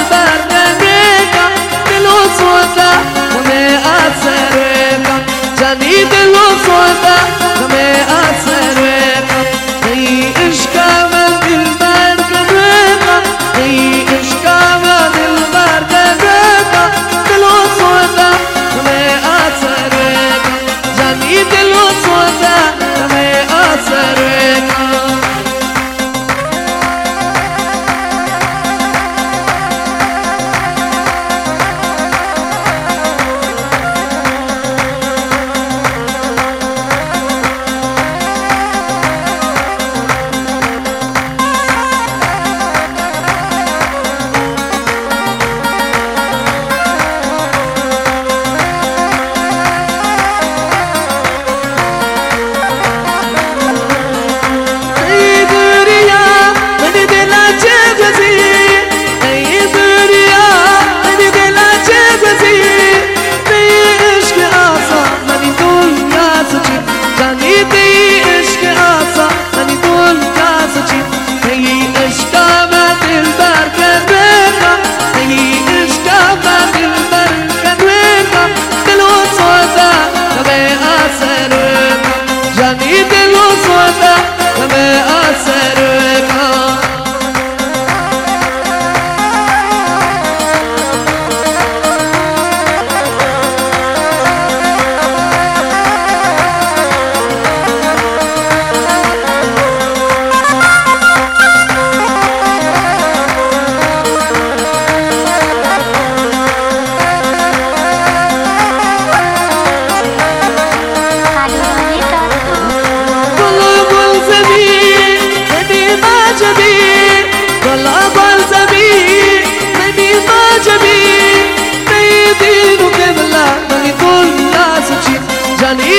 دلبر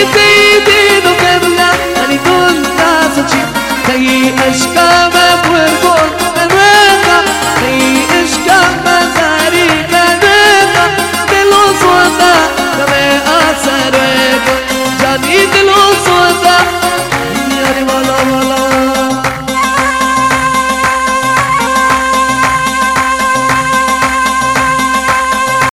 baby